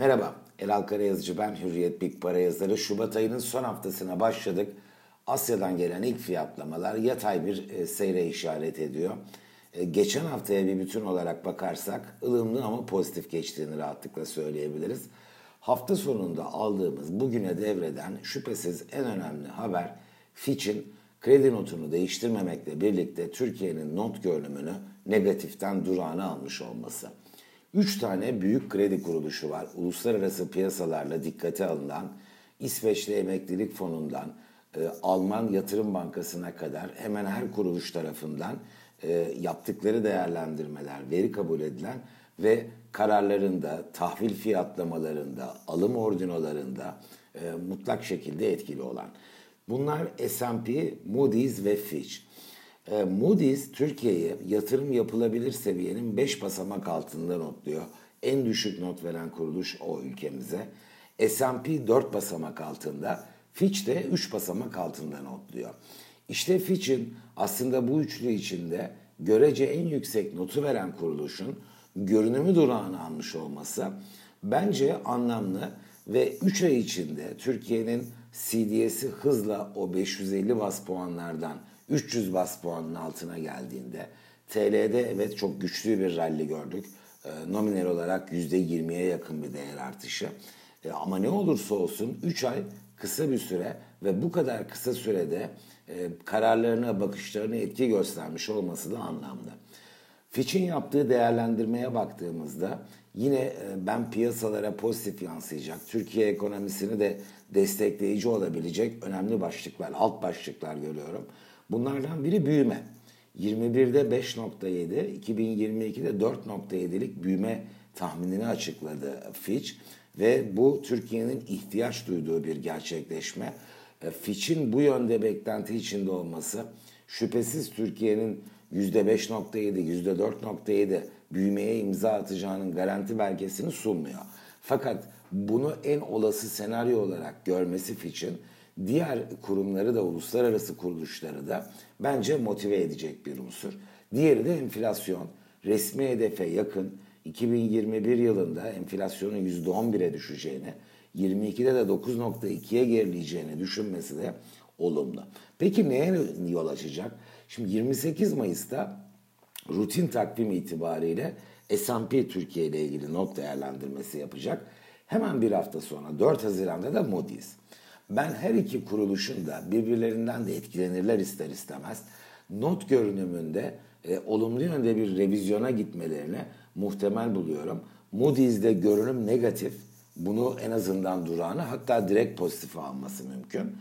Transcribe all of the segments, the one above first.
Merhaba, Elal Karayazıcı ben, Hürriyet Big Para yazarı. Şubat ayının son haftasına başladık. Asya'dan gelen ilk fiyatlamalar yatay bir e, seyre işaret ediyor. E, geçen haftaya bir bütün olarak bakarsak ılımlı ama pozitif geçtiğini rahatlıkla söyleyebiliriz. Hafta sonunda aldığımız bugüne devreden şüphesiz en önemli haber Fitch'in kredi notunu değiştirmemekle birlikte Türkiye'nin not görünümünü negatiften durağına almış olması. Üç tane büyük kredi kuruluşu var. Uluslararası piyasalarla dikkate alınan İsveçli Emeklilik Fonu'ndan e, Alman Yatırım Bankası'na kadar hemen her kuruluş tarafından e, yaptıkları değerlendirmeler, veri kabul edilen ve kararlarında, tahvil fiyatlamalarında, alım ordinolarında e, mutlak şekilde etkili olan. Bunlar S&P, Moody's ve Fitch. E, Moody's Türkiye'ye yatırım yapılabilir seviyenin 5 basamak altında notluyor. En düşük not veren kuruluş o ülkemize. S&P 4 basamak altında, Fitch de 3 basamak altında notluyor. İşte Fitch'in aslında bu üçlü içinde görece en yüksek notu veren kuruluşun görünümü durağını almış olması bence anlamlı ve 3 ay içinde Türkiye'nin CDS'i hızla o 550 bas puanlardan 300 bas puanın altına geldiğinde TL'de evet çok güçlü bir rally gördük. E, nominal olarak %20'ye yakın bir değer artışı. E, ama ne olursa olsun 3 ay kısa bir süre ve bu kadar kısa sürede e, kararlarına, bakışlarına etki göstermiş olması da anlamlı. Fitch'in yaptığı değerlendirmeye baktığımızda yine e, ben piyasalara pozitif yansıyacak, Türkiye ekonomisini de destekleyici olabilecek önemli başlıklar, alt başlıklar görüyorum. Bunlardan biri büyüme. 21'de 5.7, 2022'de 4.7'lik büyüme tahminini açıkladı Fitch ve bu Türkiye'nin ihtiyaç duyduğu bir gerçekleşme. E, Fitch'in bu yönde beklenti içinde olması şüphesiz Türkiye'nin %5.7, %4.7 büyümeye imza atacağının garanti belgesini sunmuyor. Fakat bunu en olası senaryo olarak görmesi Fitch'in diğer kurumları da uluslararası kuruluşları da bence motive edecek bir unsur. Diğeri de enflasyon. Resmi hedefe yakın 2021 yılında enflasyonun %11'e düşeceğini, 22'de de 9.2'ye gerileyeceğini düşünmesi de olumlu. Peki neye yol açacak? Şimdi 28 Mayıs'ta rutin takvim itibariyle S&P Türkiye ile ilgili not değerlendirmesi yapacak. Hemen bir hafta sonra 4 Haziran'da da Moody's. Ben her iki kuruluşun da birbirlerinden de etkilenirler ister istemez. Not görünümünde e, olumlu yönde bir revizyona gitmelerini muhtemel buluyorum. Moody's'de görünüm negatif. Bunu en azından durağını hatta direkt pozitif alması mümkün.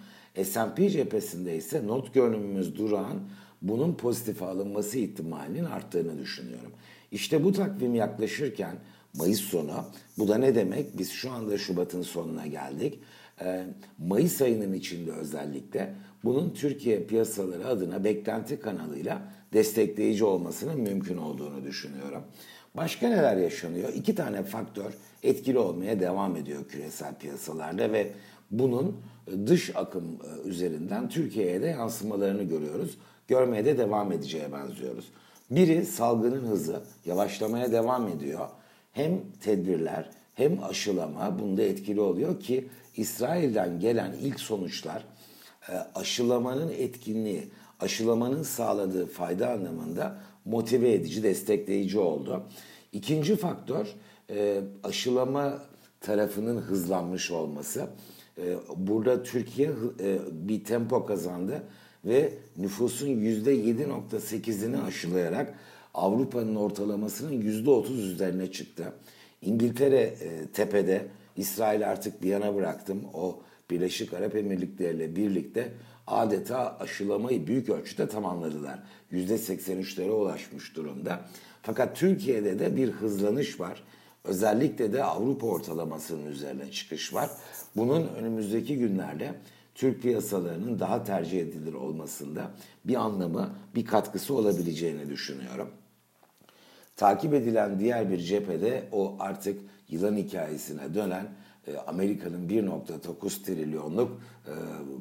S&P cephesinde ise not görünümümüz durağın bunun pozitif alınması ihtimalinin arttığını düşünüyorum. İşte bu takvim yaklaşırken Mayıs sonu bu da ne demek? Biz şu anda Şubat'ın sonuna geldik. Ee, Mayıs ayının içinde özellikle bunun Türkiye piyasaları adına beklenti kanalıyla destekleyici olmasının mümkün olduğunu düşünüyorum. Başka neler yaşanıyor? İki tane faktör etkili olmaya devam ediyor küresel piyasalarda ve bunun dış akım e, üzerinden Türkiye'ye de yansımalarını görüyoruz. Görmeye de devam edeceğe benziyoruz. Biri salgının hızı yavaşlamaya devam ediyor. Hem tedbirler hem aşılama bunda etkili oluyor ki İsrail'den gelen ilk sonuçlar e, aşılamanın etkinliği, aşılamanın sağladığı fayda anlamında motive edici, destekleyici oldu. İkinci faktör e, aşılama tarafının hızlanmış olması. E, burada Türkiye bir tempo kazandı ve nüfusun %7.8'ini aşılayarak Avrupa'nın ortalamasının %30 üzerine çıktı. İngiltere e, tepede, İsrail artık bir yana bıraktım. O Birleşik Arap Emirlikleri ile birlikte adeta aşılamayı büyük ölçüde tamamladılar. %83'lere ulaşmış durumda. Fakat Türkiye'de de bir hızlanış var. Özellikle de Avrupa ortalamasının üzerine çıkış var. Bunun önümüzdeki günlerde Türk piyasalarının daha tercih edilir olmasında bir anlamı, bir katkısı olabileceğini düşünüyorum. Takip edilen diğer bir cephede o artık yılan hikayesine dönen e, Amerika'nın 1.9 trilyonluk e,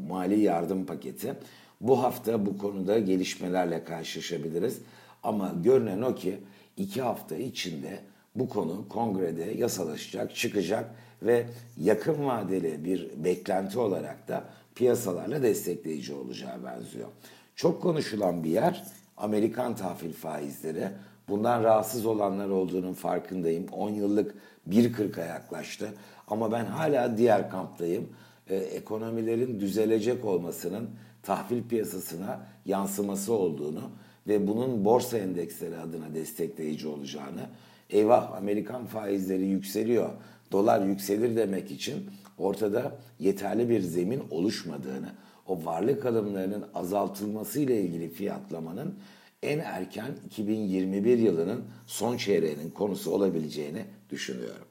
mali yardım paketi. Bu hafta bu konuda gelişmelerle karşılaşabiliriz. Ama görünen o ki iki hafta içinde bu konu kongrede yasalaşacak, çıkacak ve yakın vadeli bir beklenti olarak da piyasalarla destekleyici olacağı benziyor. Çok konuşulan bir yer Amerikan tahvil faizleri. Bundan rahatsız olanlar olduğunun farkındayım. 10 yıllık 1.40'a yaklaştı. Ama ben hala diğer kamptayım. Ee, ekonomilerin düzelecek olmasının tahvil piyasasına yansıması olduğunu ve bunun borsa endeksleri adına destekleyici olacağını, eyvah Amerikan faizleri yükseliyor, dolar yükselir demek için ortada yeterli bir zemin oluşmadığını, o varlık alımlarının azaltılması ile ilgili fiyatlamanın en erken 2021 yılının son çeyreğinin konusu olabileceğini düşünüyorum.